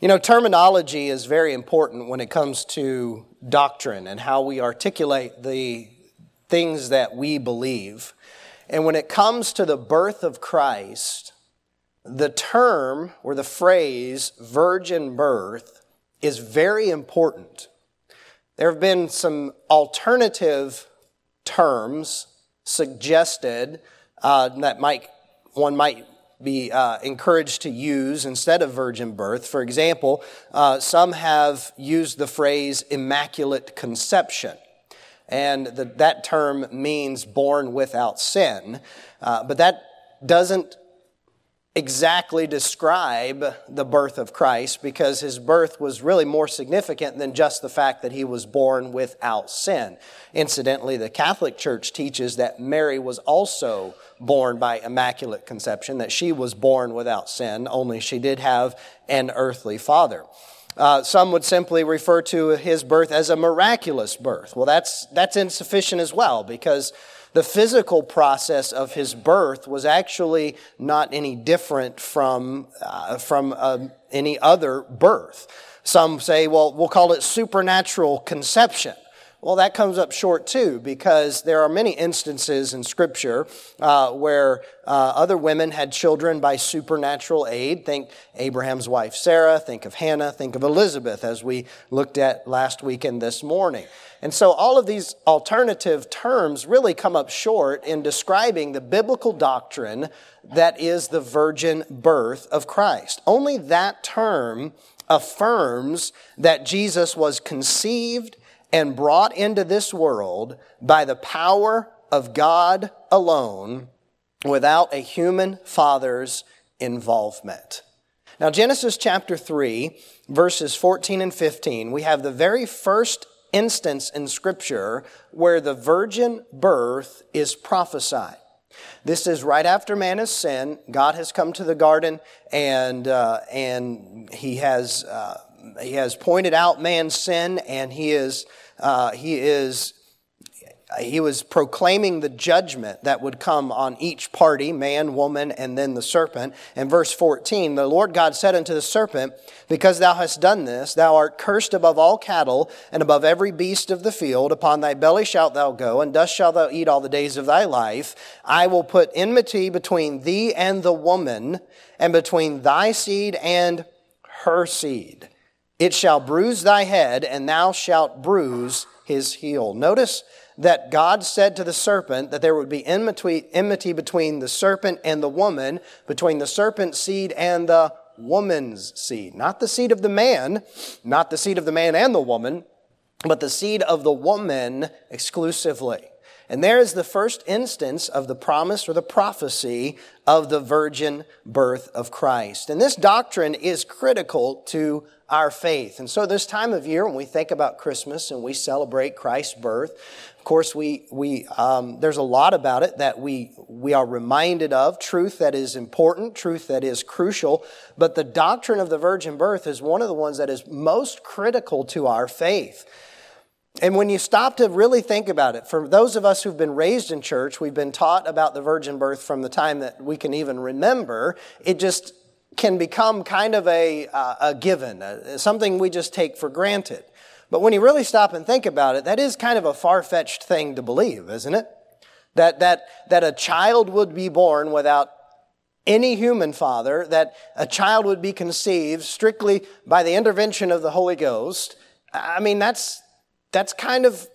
You know, terminology is very important when it comes to doctrine and how we articulate the things that we believe. And when it comes to the birth of Christ, the term or the phrase virgin birth is very important. There have been some alternative terms suggested uh, that might one might be uh, encouraged to use instead of virgin birth. For example, uh, some have used the phrase immaculate conception. And the, that term means born without sin. Uh, but that doesn't exactly describe the birth of Christ because his birth was really more significant than just the fact that he was born without sin. Incidentally, the Catholic Church teaches that Mary was also born by immaculate conception, that she was born without sin, only she did have an earthly father. Uh, some would simply refer to his birth as a miraculous birth. Well, that's, that's insufficient as well because the physical process of his birth was actually not any different from, uh, from uh, any other birth. Some say, well, we'll call it supernatural conception. Well, that comes up short too, because there are many instances in Scripture uh, where uh, other women had children by supernatural aid. Think Abraham's wife Sarah, think of Hannah, think of Elizabeth, as we looked at last week and this morning. And so all of these alternative terms really come up short in describing the biblical doctrine that is the virgin birth of Christ. Only that term affirms that Jesus was conceived and brought into this world by the power of God alone without a human father's involvement. Now, Genesis chapter 3, verses 14 and 15, we have the very first instance in Scripture where the virgin birth is prophesied. This is right after man has sinned. God has come to the garden and, uh, and he has uh, he has pointed out man's sin and he is, uh, he is he was proclaiming the judgment that would come on each party, man, woman, and then the serpent. In verse 14, the Lord God said unto the serpent, Because thou hast done this, thou art cursed above all cattle and above every beast of the field. Upon thy belly shalt thou go, and dust shalt thou eat all the days of thy life. I will put enmity between thee and the woman, and between thy seed and her seed. It shall bruise thy head, and thou shalt bruise his heel. Notice that God said to the serpent that there would be enmity between the serpent and the woman, between the serpent's seed and the woman's seed. Not the seed of the man, not the seed of the man and the woman, but the seed of the woman exclusively. And there is the first instance of the promise or the prophecy of the virgin birth of Christ. And this doctrine is critical to our faith. And so this time of year, when we think about Christmas and we celebrate Christ's birth, of course, we, we, um, there's a lot about it that we, we are reminded of, truth that is important, truth that is crucial. But the doctrine of the virgin birth is one of the ones that is most critical to our faith. And when you stop to really think about it, for those of us who've been raised in church, we've been taught about the virgin birth from the time that we can even remember. It just can become kind of a, uh, a given, uh, something we just take for granted. But when you really stop and think about it, that is kind of a far fetched thing to believe, isn't it? That, that, that a child would be born without any human father, that a child would be conceived strictly by the intervention of the Holy Ghost. I mean, that's, that's kind of,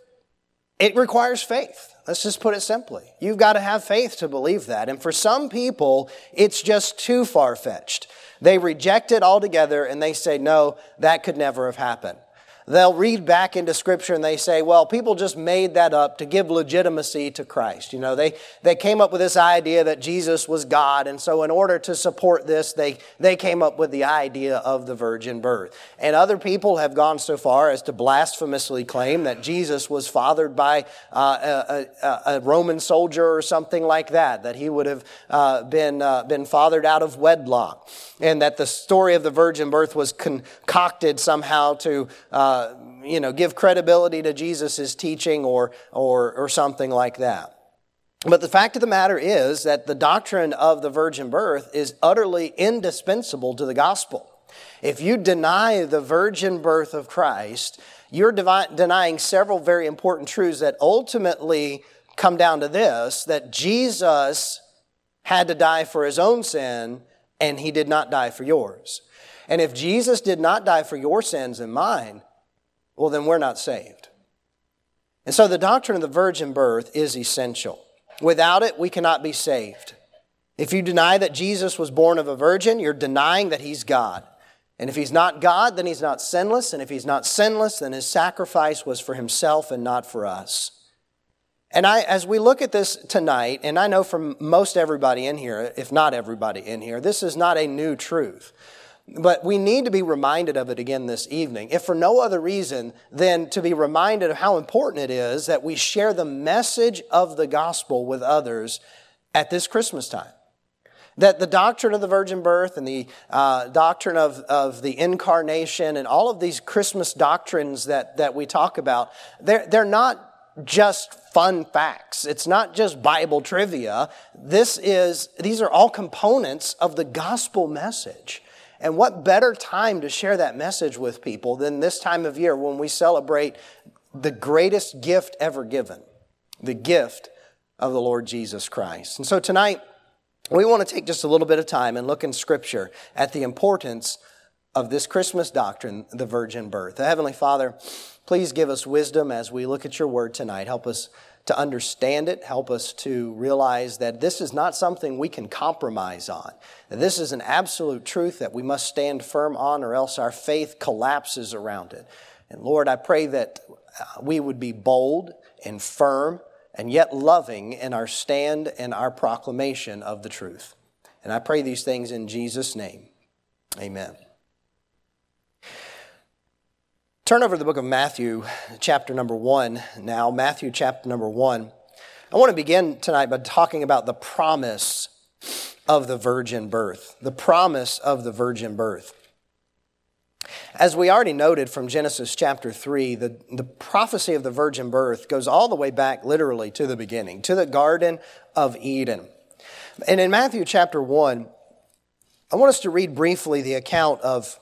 it requires faith. Let's just put it simply. You've got to have faith to believe that. And for some people, it's just too far fetched. They reject it altogether and they say, no, that could never have happened they'll read back into scripture and they say, well, people just made that up to give legitimacy to Christ. You know, they, they came up with this idea that Jesus was God. And so in order to support this, they, they came up with the idea of the virgin birth. And other people have gone so far as to blasphemously claim that Jesus was fathered by uh, a, a, a, Roman soldier or something like that, that he would have uh, been, uh, been fathered out of wedlock. And that the story of the virgin birth was concocted somehow to uh, uh, you know, give credibility to Jesus' teaching or, or, or something like that. But the fact of the matter is that the doctrine of the virgin birth is utterly indispensable to the gospel. If you deny the virgin birth of Christ, you're denying several very important truths that ultimately come down to this that Jesus had to die for his own sin and he did not die for yours. And if Jesus did not die for your sins and mine, well, then we're not saved. And so the doctrine of the virgin birth is essential. Without it, we cannot be saved. If you deny that Jesus was born of a virgin, you're denying that he's God. And if he's not God, then he's not sinless. And if he's not sinless, then his sacrifice was for himself and not for us. And I, as we look at this tonight, and I know from most everybody in here, if not everybody in here, this is not a new truth. But we need to be reminded of it again this evening, if for no other reason than to be reminded of how important it is that we share the message of the gospel with others at this Christmas time. That the doctrine of the virgin birth and the uh, doctrine of, of the incarnation and all of these Christmas doctrines that, that we talk about, they're, they're not just fun facts. It's not just Bible trivia. This is, these are all components of the gospel message. And what better time to share that message with people than this time of year when we celebrate the greatest gift ever given, the gift of the Lord Jesus Christ. And so tonight, we want to take just a little bit of time and look in Scripture at the importance of this Christmas doctrine, the virgin birth. Heavenly Father, please give us wisdom as we look at your word tonight. Help us to understand it. Help us to realize that this is not something we can compromise on. This is an absolute truth that we must stand firm on, or else our faith collapses around it. And Lord, I pray that uh, we would be bold and firm and yet loving in our stand and our proclamation of the truth. And I pray these things in Jesus' name. Amen. Turn over to the book of Matthew, chapter number one now. Matthew, chapter number one. I want to begin tonight by talking about the promise of the virgin birth. The promise of the virgin birth. As we already noted from Genesis chapter 3, the, the prophecy of the virgin birth goes all the way back literally to the beginning, to the Garden of Eden. And in Matthew chapter 1, I want us to read briefly the account of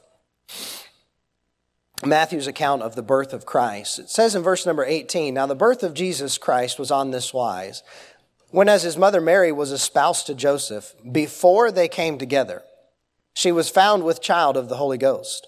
Matthew's account of the birth of Christ. It says in verse number 18 Now the birth of Jesus Christ was on this wise. When, as his mother Mary was espoused to Joseph, before they came together, she was found with child of the Holy Ghost.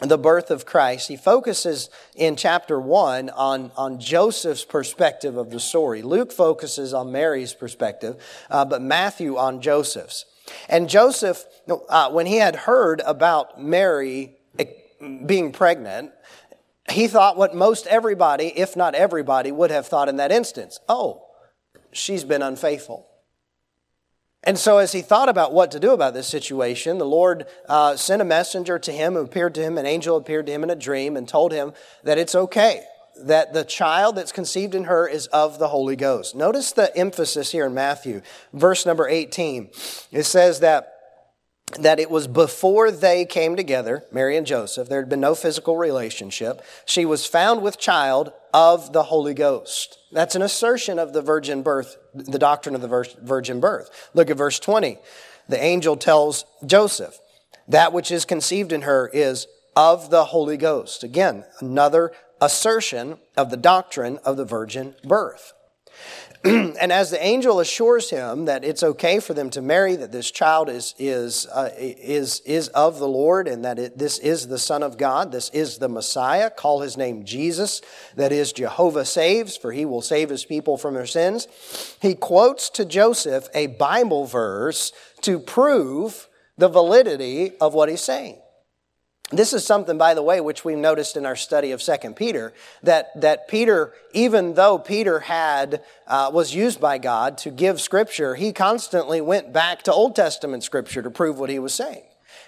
the birth of Christ, he focuses in chapter 1 on, on Joseph's perspective of the story. Luke focuses on Mary's perspective, uh, but Matthew on Joseph's. And Joseph, uh, when he had heard about Mary eh, being pregnant, he thought what most everybody, if not everybody, would have thought in that instance. Oh, she's been unfaithful. And so, as he thought about what to do about this situation, the Lord uh, sent a messenger to him who appeared to him, an angel appeared to him in a dream and told him that it's okay, that the child that's conceived in her is of the Holy Ghost. Notice the emphasis here in Matthew, verse number 18. It says that that it was before they came together, Mary and Joseph, there had been no physical relationship. She was found with child of the Holy Ghost. That's an assertion of the virgin birth, the doctrine of the virgin birth. Look at verse 20. The angel tells Joseph, that which is conceived in her is of the Holy Ghost. Again, another assertion of the doctrine of the virgin birth. and as the angel assures him that it's okay for them to marry, that this child is, is, uh, is, is of the Lord, and that it, this is the Son of God, this is the Messiah, call his name Jesus, that is Jehovah saves, for he will save his people from their sins. He quotes to Joseph a Bible verse to prove the validity of what he's saying. This is something, by the way, which we've noticed in our study of Second Peter, that, that Peter, even though Peter had, uh, was used by God to give scripture, he constantly went back to Old Testament scripture to prove what he was saying.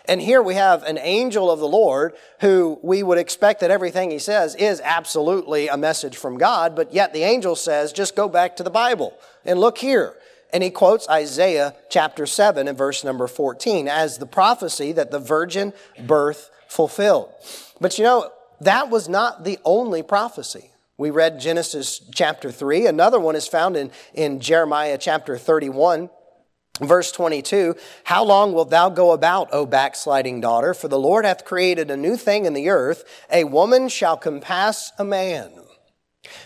And here we have an angel of the Lord who we would expect that everything he says is absolutely a message from God, but yet the angel says, just go back to the Bible and look here. And he quotes Isaiah chapter 7 and verse number 14 as the prophecy that the virgin birth fulfilled. But you know, that was not the only prophecy. We read Genesis chapter 3. Another one is found in, in Jeremiah chapter 31 Verse 22, How long wilt thou go about, O backsliding daughter? For the Lord hath created a new thing in the earth. A woman shall compass a man.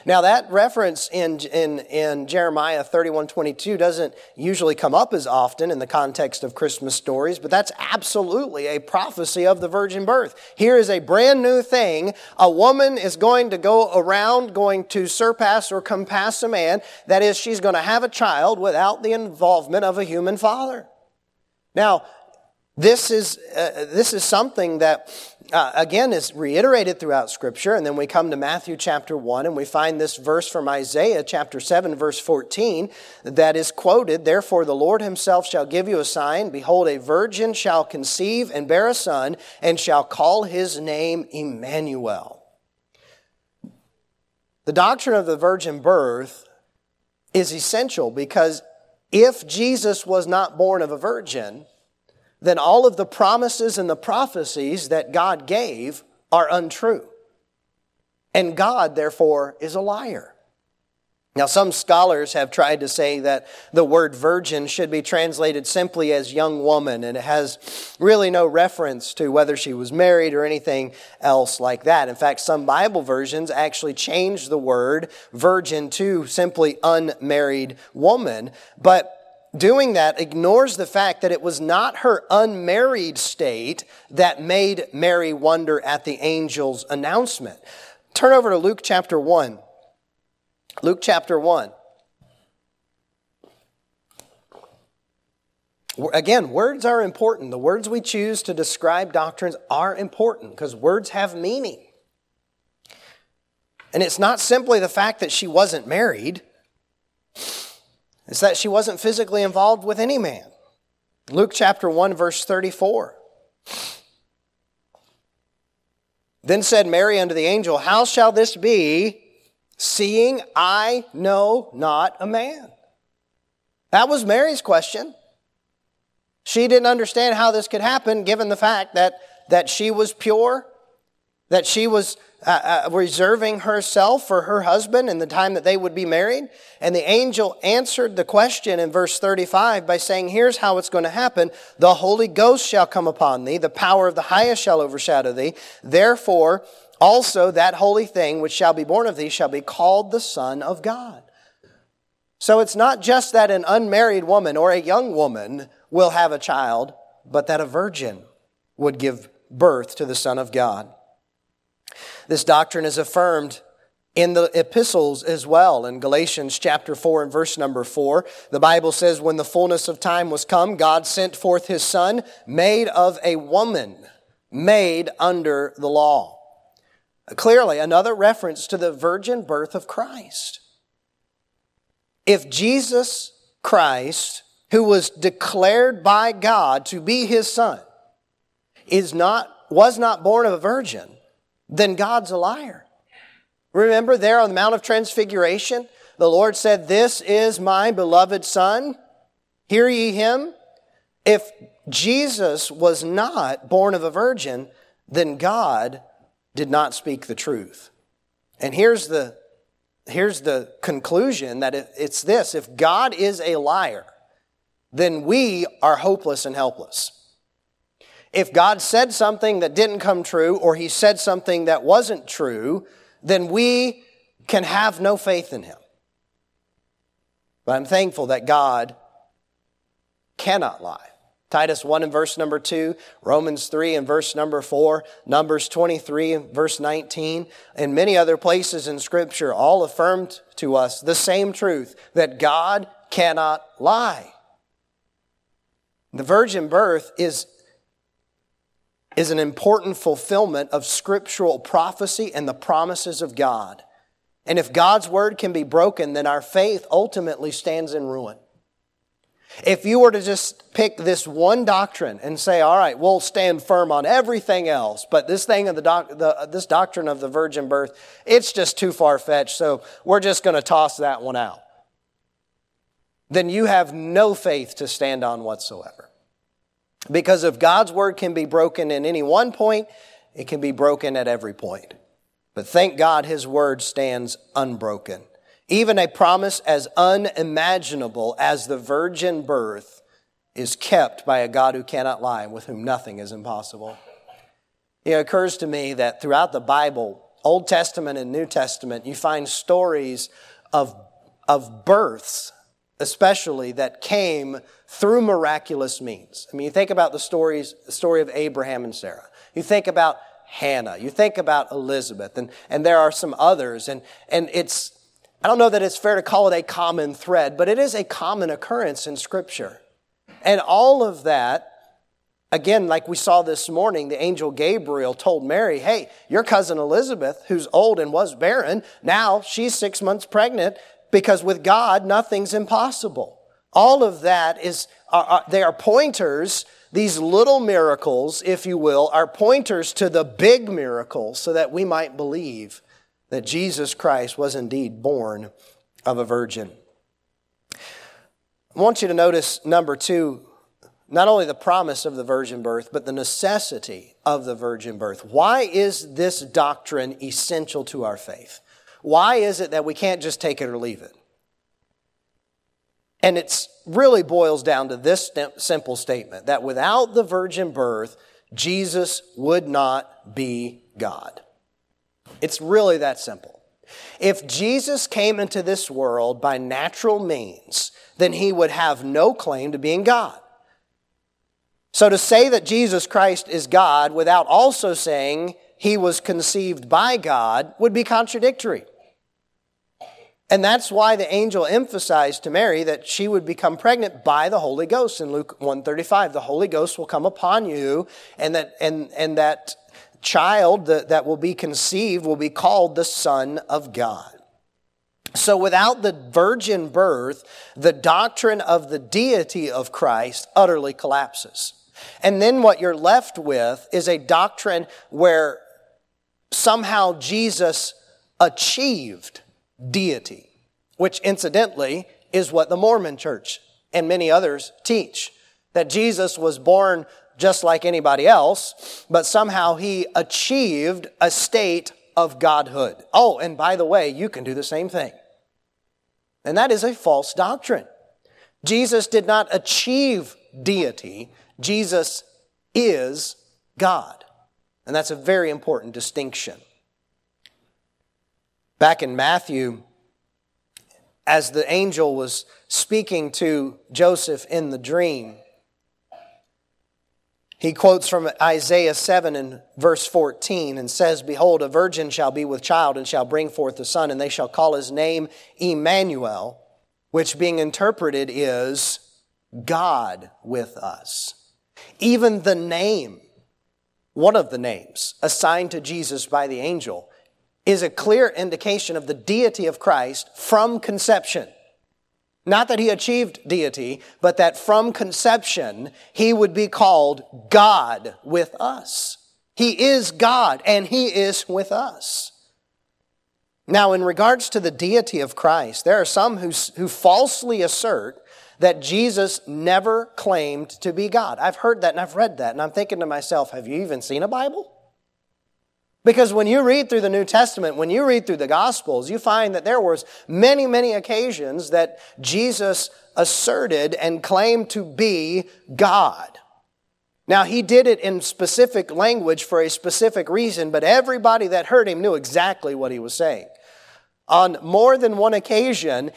Now that reference in, in, in Jeremiah 31, 22 doesn't usually come up as often in the context of Christmas stories, but that's absolutely a prophecy of the virgin birth. Here is a brand new thing. A woman is going to go around, going to surpass or compass a man. That is, she's going to have a child without the involvement of a human father. Now, this is, uh, this is something that, uh, again, is reiterated throughout Scripture. And then we come to Matthew chapter 1 and we find this verse from Isaiah chapter 7, verse 14, that is quoted Therefore, the Lord himself shall give you a sign. Behold, a virgin shall conceive and bear a son, and shall call his name Emmanuel. The doctrine of the virgin birth is essential because if Jesus was not born of a virgin, then all of the promises and the prophecies that God gave are untrue. And God, therefore, is a liar. Now, some scholars have tried to say that the word virgin should be translated simply as young woman, and it has really no reference to whether she was married or anything else like that. In fact, some Bible versions actually change the word virgin to simply unmarried woman. But doing that ignores the fact that it was not her unmarried state that made Mary wonder at the angel's announcement. Turn over to Luke chapter 1. Luke chapter 1. Again, words are important. The words we choose to describe doctrines are important because words have meaning. And it's not simply the fact that she wasn't married. It's that she wasn't physically involved with any man. Luke chapter 1, verse 34. Then said Mary unto the angel, How shall this be, seeing I know not a man? That was Mary's question. She didn't understand how this could happen given the fact that, that she was pure, that she was uh, uh, reserving herself for her husband in the time that they would be married. And the angel answered the question in verse 35 by saying, Here's how it's going to happen. The Holy Ghost shall come upon thee, the power of the highest shall overshadow thee. Therefore, also that holy thing which shall be born of thee shall be called the Son of God. So it's not just that an unmarried woman or a young woman will have a child, but that a virgin would give birth to the Son of God. This doctrine is affirmed in the epistles as well. In Galatians chapter 4 and verse number 4, the Bible says, When the fullness of time was come, God sent forth his Son, made of a woman, made under the law. Clearly, another reference to the virgin birth of Christ. If Jesus Christ, who was declared by God to be his Son, is not, was not born of a virgin, then God's a liar. Remember there on the Mount of Transfiguration, the Lord said, This is my beloved Son. Hear ye him. If Jesus was not born of a virgin, then God did not speak the truth. And here's the, here's the conclusion that it's this if God is a liar, then we are hopeless and helpless if God said something that didn't come true or he said something that wasn't true, then we can have no faith in him. But I'm thankful that God cannot lie. Titus 1 and verse number 2, Romans 3 and verse number 4, Numbers 23 and verse 19, and many other places in Scripture all affirmed to us the same truth that God cannot lie. The virgin birth is is an important fulfillment of scriptural prophecy and the promises of God. And if God's word can be broken, then our faith ultimately stands in ruin. If you were to just pick this one doctrine and say, all right, we'll stand firm on everything else, but this thing of the, doc, the this doctrine of the virgin birth, it's just too far fetched, so we're just going to toss that one out. Then you have no faith to stand on whatsoever. Because if God's word can be broken in any one point, it can be broken at every point. But thank God his word stands unbroken. Even a promise as unimaginable as the virgin birth is kept by a God who cannot lie, and with whom nothing is impossible. It occurs to me that throughout the Bible, Old Testament and New Testament, you find stories of, of births, especially that came through miraculous means. I mean, you think about the stories, the story of Abraham and Sarah. You think about Hannah. You think about Elizabeth, and, and there are some others. And, and it's, I don't know that it's fair to call it a common thread, but it is a common occurrence in Scripture. And all of that, again, like we saw this morning, the angel Gabriel told Mary, hey, your cousin Elizabeth, who's old and was barren, now she's six months pregnant because with God, nothing's impossible. All of that is, are, are, they are pointers these little miracles, if you will, are pointers to the big miracles so that we might believe that Jesus Christ was indeed born of a virgin. I want you to notice number two, not only the promise of the virgin birth, but the necessity of the virgin birth. Why is this doctrine essential to our faith? Why is it that we can't just take it or leave it? And it really boils down to this simple statement that without the virgin birth, Jesus would not be God. It's really that simple. If Jesus came into this world by natural means, then he would have no claim to being God. So to say that Jesus Christ is God without also saying he was conceived by God would be contradictory. And that's why the angel emphasized to Mary that she would become pregnant by the Holy Ghost in Luke 135. The Holy Ghost will come upon you and that, and, and that child that, that will be conceived will be called the Son of God. So without the virgin birth, the doctrine of the deity of Christ utterly collapses. And then what you're left with is a doctrine where somehow Jesus achieved deity, which incidentally is what the Mormon church and many others teach. That Jesus was born just like anybody else, but somehow he achieved a state of godhood. Oh, and by the way, you can do the same thing. And that is a false doctrine. Jesus did not achieve deity, Jesus is God. And that's a very important distinction. Back in Matthew, as the angel was speaking to Joseph in the dream, he quotes from Isaiah 7 and verse 14 and says, Behold, a virgin shall be with child and shall bring forth a son, and they shall call his name Emmanuel, which being interpreted is God with us. Even the name, one of the names assigned to Jesus by the angel, is a clear indication of the deity of Christ from conception. Not that he achieved deity, but that from conception he would be called God with us. He is God and he is with us. Now, in regards to the deity of Christ, there are some who, who falsely assert that Jesus never claimed to be God. I've heard that and I've read that, and I'm thinking to myself, have you even seen a Bible? Because when you read through the New Testament, when you read through the Gospels, you find that there was many, many occasions that Jesus asserted and claimed to be God. Now, he did it in specific language for a specific reason, but everybody that heard him knew exactly what he was saying. On more than one occasion,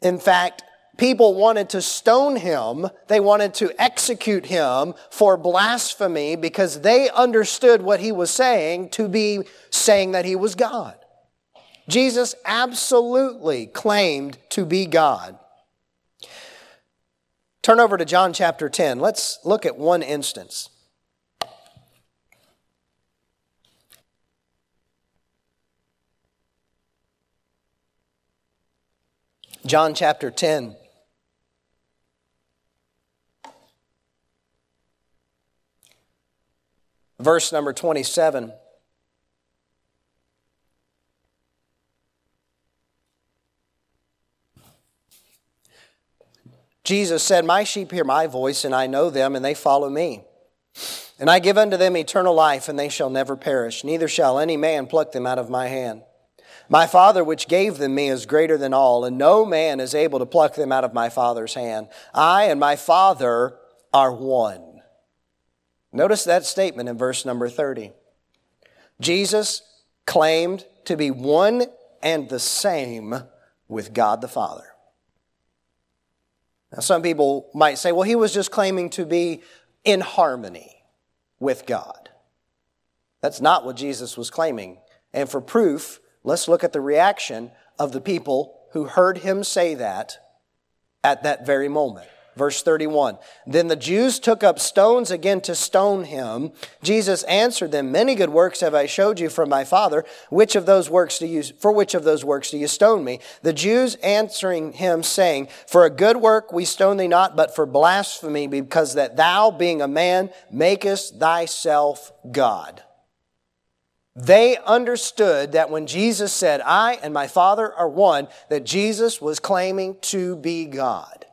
in fact, people wanted to stone him. They wanted to execute him for blasphemy because they understood what he was saying to be saying that he was God. Jesus absolutely claimed to be God. Turn over to John chapter 10. Let's look at one instance. John chapter 10. Verse number 27. Jesus said, My sheep hear my voice, and I know them, and they follow me. And I give unto them eternal life, and they shall never perish, neither shall any man pluck them out of my hand. My Father, which gave them me, is greater than all, and no man is able to pluck them out of my Father's hand. I and my Father are one. Notice that statement in verse number 30. Jesus claimed to be one and the same with God the Father. Now, some people might say, well, he was just claiming to be in harmony with God. That's not what Jesus was claiming. And for proof, let's look at the reaction of the people who heard him say that at that very moment. Verse 31. Then the Jews took up stones again to stone him. Jesus answered them, Many good works have I showed you from my Father. Which of those works do you, for which of those works do you stone me? The Jews answering him, saying, For a good work we stone thee not, but for blasphemy, because that thou, being a man, makest thyself God. They understood that when Jesus said, I and my Father are one, that Jesus was claiming to be God.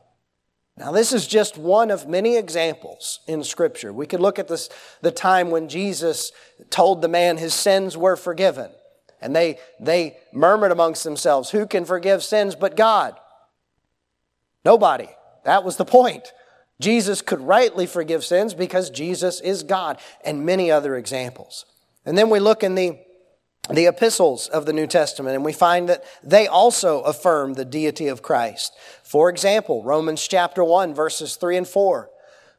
Now, this is just one of many examples in Scripture. We could look at this, the time when Jesus told the man his sins were forgiven. And they, they murmured amongst themselves, Who can forgive sins but God? Nobody. That was the point. Jesus could rightly forgive sins because Jesus is God, and many other examples. And then we look in the the epistles of the New Testament, and we find that they also affirm the deity of Christ. For example, Romans chapter 1, verses 3 and 4.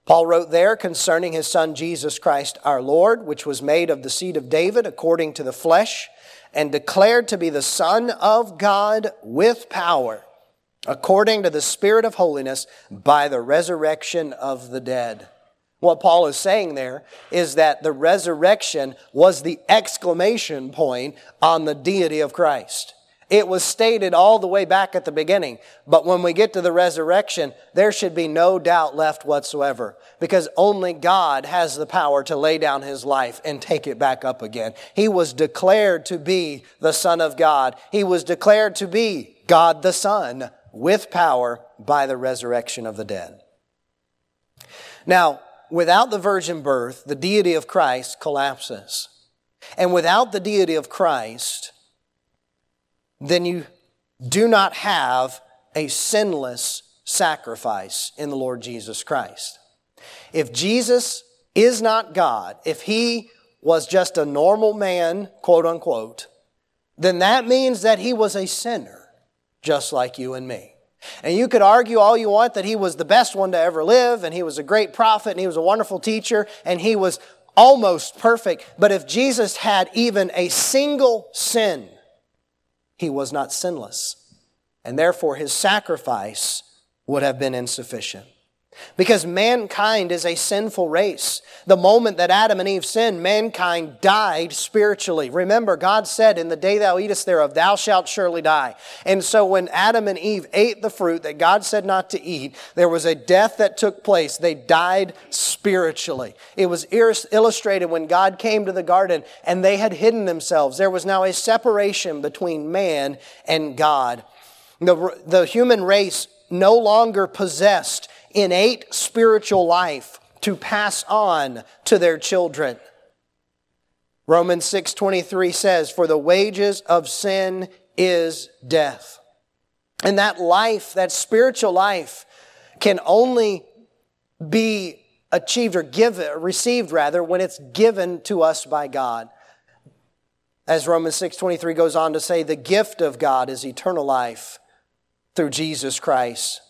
Paul wrote there concerning his son Jesus Christ our Lord, which was made of the seed of David according to the flesh, and declared to be the Son of God with power, according to the Spirit of holiness, by the resurrection of the dead. What Paul is saying there is that the resurrection was the exclamation point on the deity of Christ. It was stated all the way back at the beginning. But when we get to the resurrection, there should be no doubt left whatsoever because only God has the power to lay down his life and take it back up again. He was declared to be the Son of God. He was declared to be God the Son with power by the resurrection of the dead. Now, without the virgin birth, the deity of Christ collapses. And without the deity of Christ, then you do not have a sinless sacrifice in the Lord Jesus Christ. If Jesus is not God, if he was just a normal man, quote unquote, then that means that he was a sinner, just like you and me. And you could argue all you want that he was the best one to ever live, and he was a great prophet, and he was a wonderful teacher, and he was almost perfect. But if Jesus had even a single sin, he was not sinless. And therefore, his sacrifice would have been insufficient. Because mankind is a sinful race. The moment that Adam and Eve sinned, mankind died spiritually. Remember, God said, In the day thou eatest thereof, thou shalt surely die. And so when Adam and Eve ate the fruit that God said not to eat, there was a death that took place. They died spiritually. It was illustrated when God came to the garden and they had hidden themselves. There was now a separation between man and God. The, the human race no longer possessed innate spiritual life to pass on to their children. Romans 6:23 says, "For the wages of sin is death." And that life, that spiritual life can only be achieved or given, received rather, when it's given to us by God. As Romans 6:23 goes on to say, the gift of God is eternal life through Jesus Christ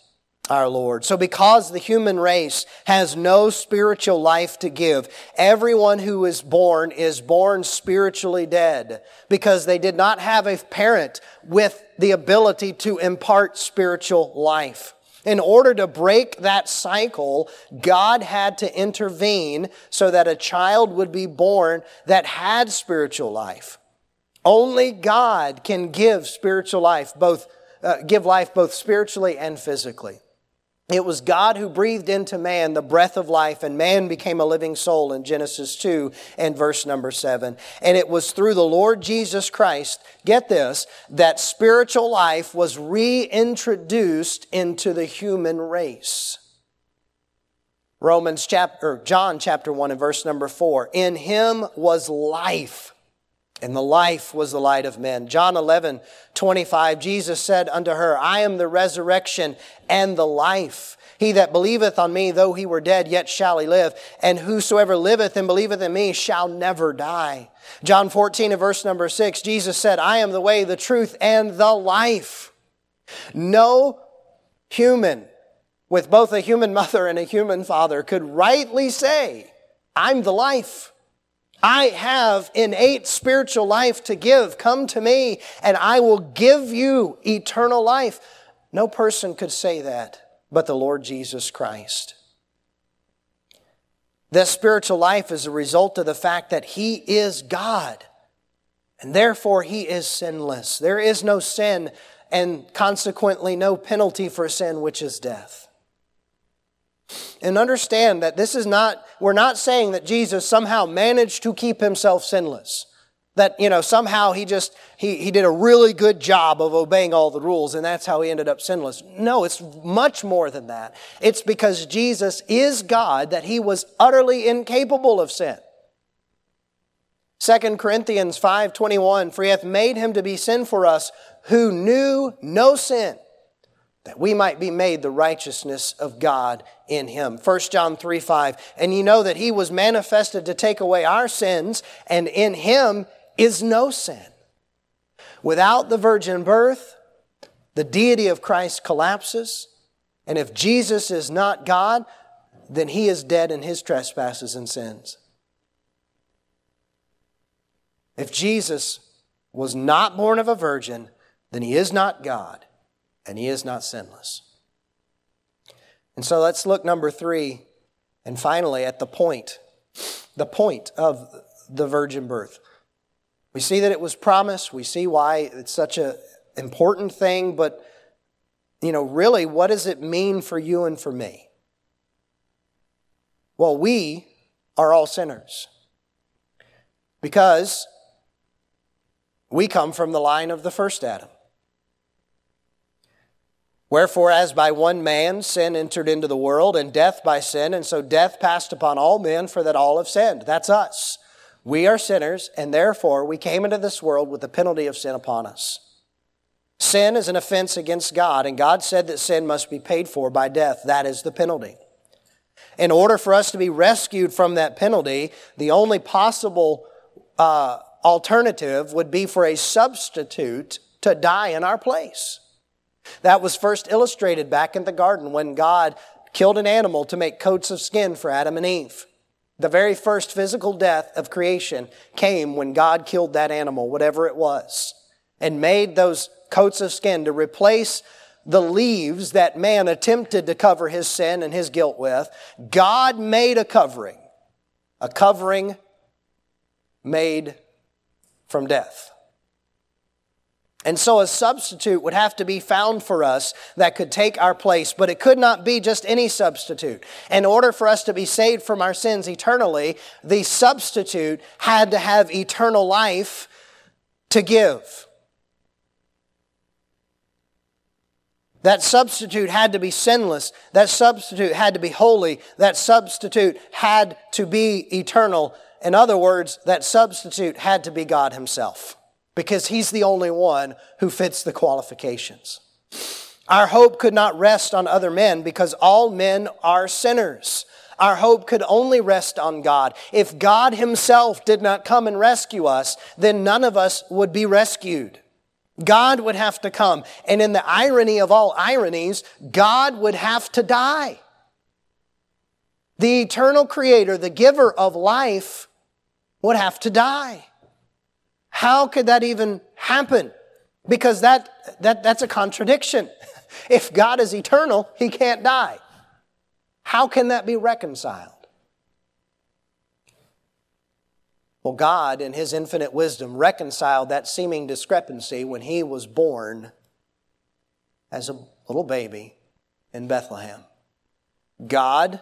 our Lord. So because the human race has no spiritual life to give, everyone who is born is born spiritually dead because they did not have a parent with the ability to impart spiritual life. In order to break that cycle, God had to intervene so that a child would be born that had spiritual life. Only God can give spiritual life, both uh, give life both spiritually and physically. It was God who breathed into man the breath of life, and man became a living soul in Genesis 2 and verse number 7. And it was through the Lord Jesus Christ, get this, that spiritual life was reintroduced into the human race. Romans chapter, John chapter 1 and verse number 4. In him was life and the life was the light of men. John 11, 25, Jesus said unto her, I am the resurrection and the life. He that believeth on me, though he were dead, yet shall he live. And whosoever liveth and believeth in me shall never die. John 14 and verse number 6, Jesus said, I am the way, the truth, and the life. No human with both a human mother and a human father could rightly say, I'm the life. I have innate spiritual life to give. Come to me and I will give you eternal life. No person could say that but the Lord Jesus Christ. This spiritual life is a result of the fact that He is God and therefore He is sinless. There is no sin and consequently no penalty for sin, which is death. And understand that this is not, we're not saying that Jesus somehow managed to keep himself sinless. That, you know, somehow he just, he, he did a really good job of obeying all the rules and that's how he ended up sinless. No, it's much more than that. It's because Jesus is God that he was utterly incapable of sin. 2 Corinthians 5:21 For he hath made him to be sin for us who knew no sin that we might be made the righteousness of God in him. 1 John 3 5. And you know that he was manifested to take away our sins, and in him is no sin. Without the virgin birth, the deity of Christ collapses. And if Jesus is not God, then he is dead in his trespasses and sins. If Jesus was not born of a virgin, then he is not God and he is not sinless. And so let's look number three, and finally at the point, the point of the virgin birth. We see that it was promised. We see why it's such an important thing, but you know, really, what does it mean for you and for me? Well, we are all sinners because we come from the line of the first Adam. Wherefore, as by one man sin entered into the world, and death by sin, and so death passed upon all men, for that all have sinned. That's us. We are sinners, and therefore we came into this world with the penalty of sin upon us. Sin is an offense against God, and God said that sin must be paid for by death. That is the penalty. In order for us to be rescued from that penalty, the only possible uh, alternative would be for a substitute to die in our place. That was first illustrated back in the garden when God killed an animal to make coats of skin for Adam and Eve. The very first physical death of creation came when God killed that animal, whatever it was, and made those coats of skin to replace the leaves that man attempted to cover his sin and his guilt with. God made a covering, a covering made from death. And so a substitute would have to be found for us that could take our place, but it could not be just any substitute. In order for us to be saved from our sins eternally, the substitute had to have eternal life to give. That substitute had to be sinless. That substitute had to be holy. That substitute had to be eternal. In other words, that substitute had to be God Himself because he's the only one who fits the qualifications. Our hope could not rest on other men because all men are sinners. Our hope could only rest on God. If God Himself did not come and rescue us, then none of us would be rescued. God would have to come. And in the irony of all ironies, God would have to die. The eternal Creator, the giver of life, would have to die. How could that even happen? Because that, that, that's a contradiction. If God is eternal, he can't die. How can that be reconciled? Well, God, in his infinite wisdom, reconciled that seeming discrepancy when he was born as a little baby in Bethlehem. God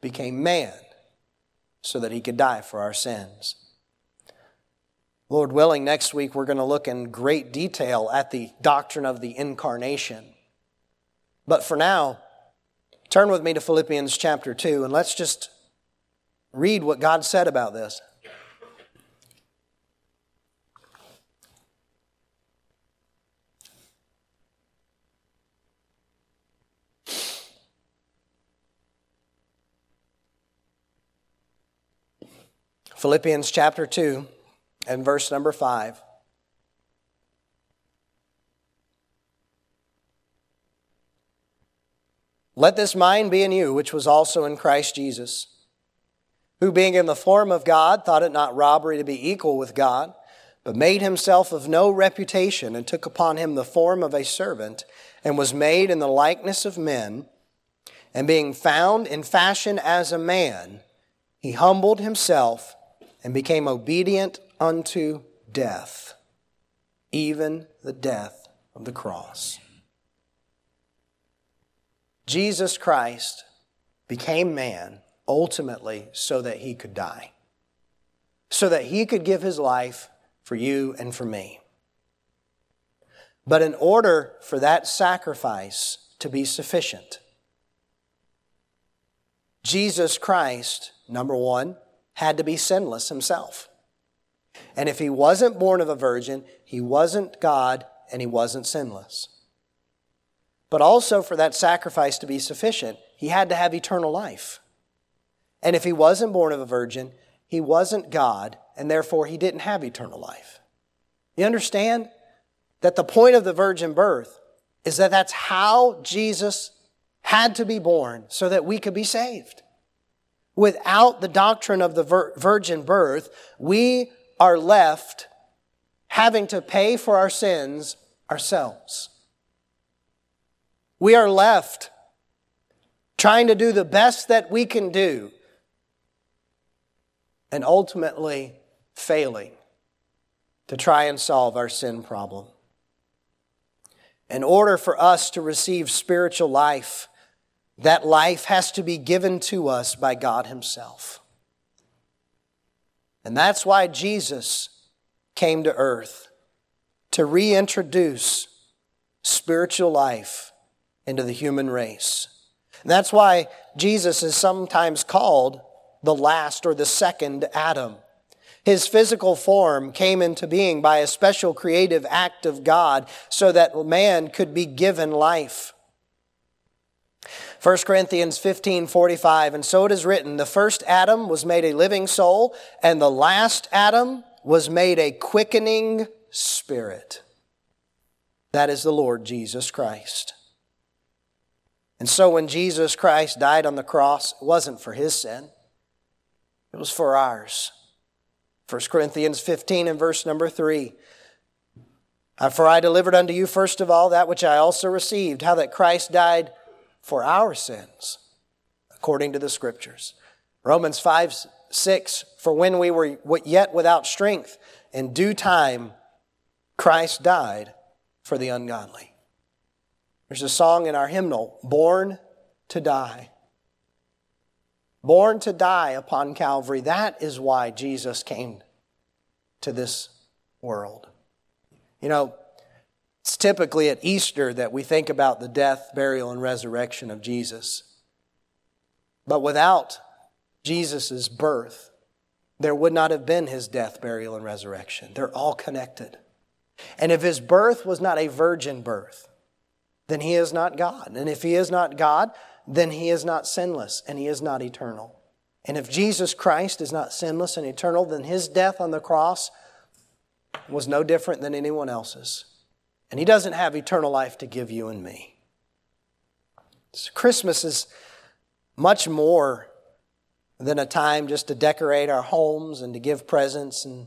became man so that he could die for our sins. Lord willing, next week we're going to look in great detail at the doctrine of the incarnation. But for now, turn with me to Philippians chapter 2 and let's just read what God said about this. Philippians chapter 2 and verse number 5. Let this mind be in you, which was also in Christ Jesus, who being in the form of God thought it not robbery to be equal with God, but made himself of no reputation, and took upon him the form of a servant, and was made in the likeness of men. And being found in fashion as a man, he humbled himself and became obedient unto death, even the death of the cross. Jesus Christ became man ultimately so that he could die, so that he could give his life for you and for me. But in order for that sacrifice to be sufficient, Jesus Christ, number one, had to be sinless himself. And if he wasn't born of a virgin, he wasn't God and he wasn't sinless. But also, for that sacrifice to be sufficient, he had to have eternal life. And if he wasn't born of a virgin, he wasn't God, and therefore he didn't have eternal life. You understand that the point of the virgin birth is that that's how Jesus had to be born so that we could be saved. Without the doctrine of the virgin birth, we are left having to pay for our sins ourselves. We are left trying to do the best that we can do and ultimately failing to try and solve our sin problem. In order for us to receive spiritual life, that life has to be given to us by God Himself. And that's why Jesus came to earth to reintroduce spiritual life into the human race. And that's why Jesus is sometimes called the last or the second Adam. His physical form came into being by a special creative act of God so that man could be given life. 1 Corinthians 15 45, and so it is written, the first Adam was made a living soul, and the last Adam was made a quickening spirit. That is the Lord Jesus Christ. And so when Jesus Christ died on the cross, it wasn't for his sin, it was for ours. 1 Corinthians 15 and verse number 3. For I delivered unto you first of all that which I also received, how that Christ died for our sins, according to the Scriptures. Romans 5 6, for when we were yet without strength, in due time Christ died for the ungodly. There's a song in our hymnal, Born to Die. Born to die upon Calvary. That is why Jesus came to this world. You know, it's typically at Easter that we think about the death, burial, and resurrection of Jesus. But without Jesus' birth, there would not have been his death, burial, and resurrection. They're all connected. And if his birth was not a virgin birth, then he is not God. And if he is not God, then he is not sinless and he is not eternal. And if Jesus Christ is not sinless and eternal, then his death on the cross was no different than anyone else's. And He doesn't have eternal life to give you and me. So Christmas is much more than a time just to decorate our homes and to give presents and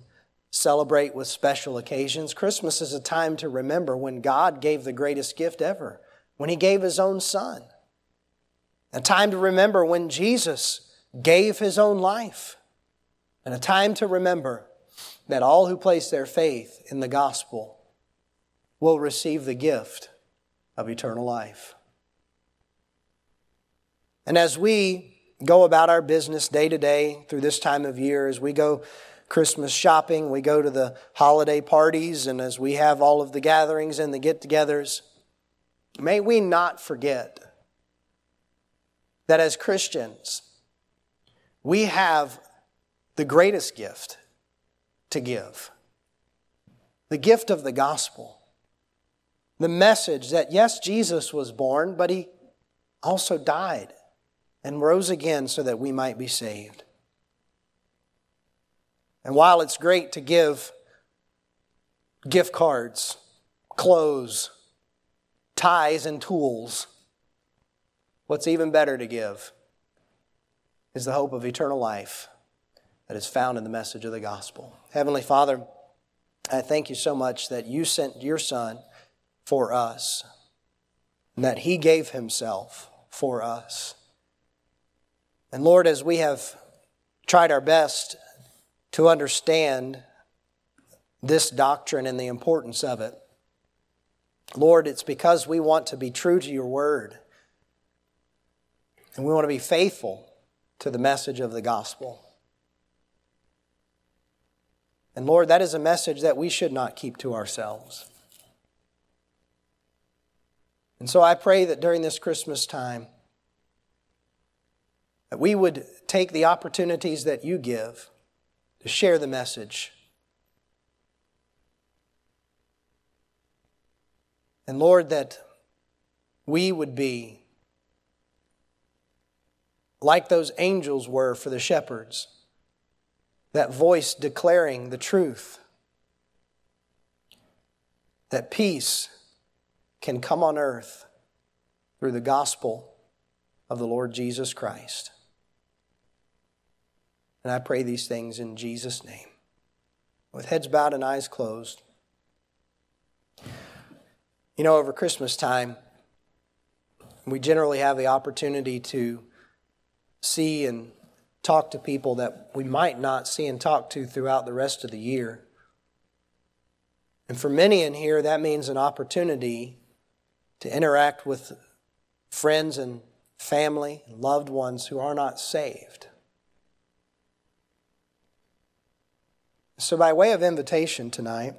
celebrate with special occasions. Christmas is a time to remember when God gave the greatest gift ever, when He gave His own Son. A time to remember when Jesus gave His own life. And a time to remember that all who place their faith in the gospel will receive the gift of eternal life. And as we go about our business day to day through this time of year, as we go Christmas shopping, we go to the holiday parties, and as we have all of the gatherings and the get togethers, may we not forget that as Christians, we have the greatest gift to give the gift of the gospel. The message that, yes, Jesus was born, but he also died and rose again so that we might be saved. And while it's great to give gift cards, clothes, ties, and tools, what's even better to give is the hope of eternal life that is found in the message of the gospel. Heavenly Father, I thank you so much that you sent your Son for us, and that He gave Himself for us. And Lord, as we have tried our best to understand this doctrine and the importance of it, Lord, it's because we want to be true to your word. And we want to be faithful to the message of the gospel. And Lord, that is a message that we should not keep to ourselves. And so I pray that during this Christmas time, that we would take the opportunities that you give to share the message. And Lord, that we would be like those angels were for the shepherds that voice declaring the truth that peace can come on earth through the gospel of the Lord Jesus Christ. And I pray these things in Jesus' name. With heads bowed and eyes closed. You know, over Christmas time, we generally have the opportunity to see and talk to people that we might not see and talk to throughout the rest of the year. And for many in here, that means an opportunity to interact with friends and family, loved ones who are not saved. So, by way of invitation tonight,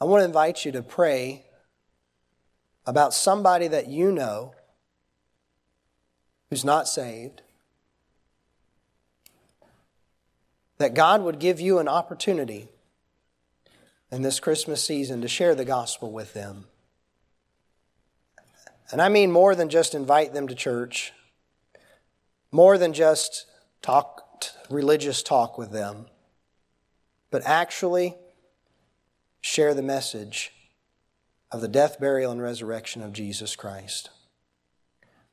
I want to invite you to pray about somebody that you know who's not saved that God would give you an opportunity in this Christmas season to share the gospel with them. And I mean more than just invite them to church, more than just talk religious talk with them, but actually share the message of the death, burial, and resurrection of Jesus Christ.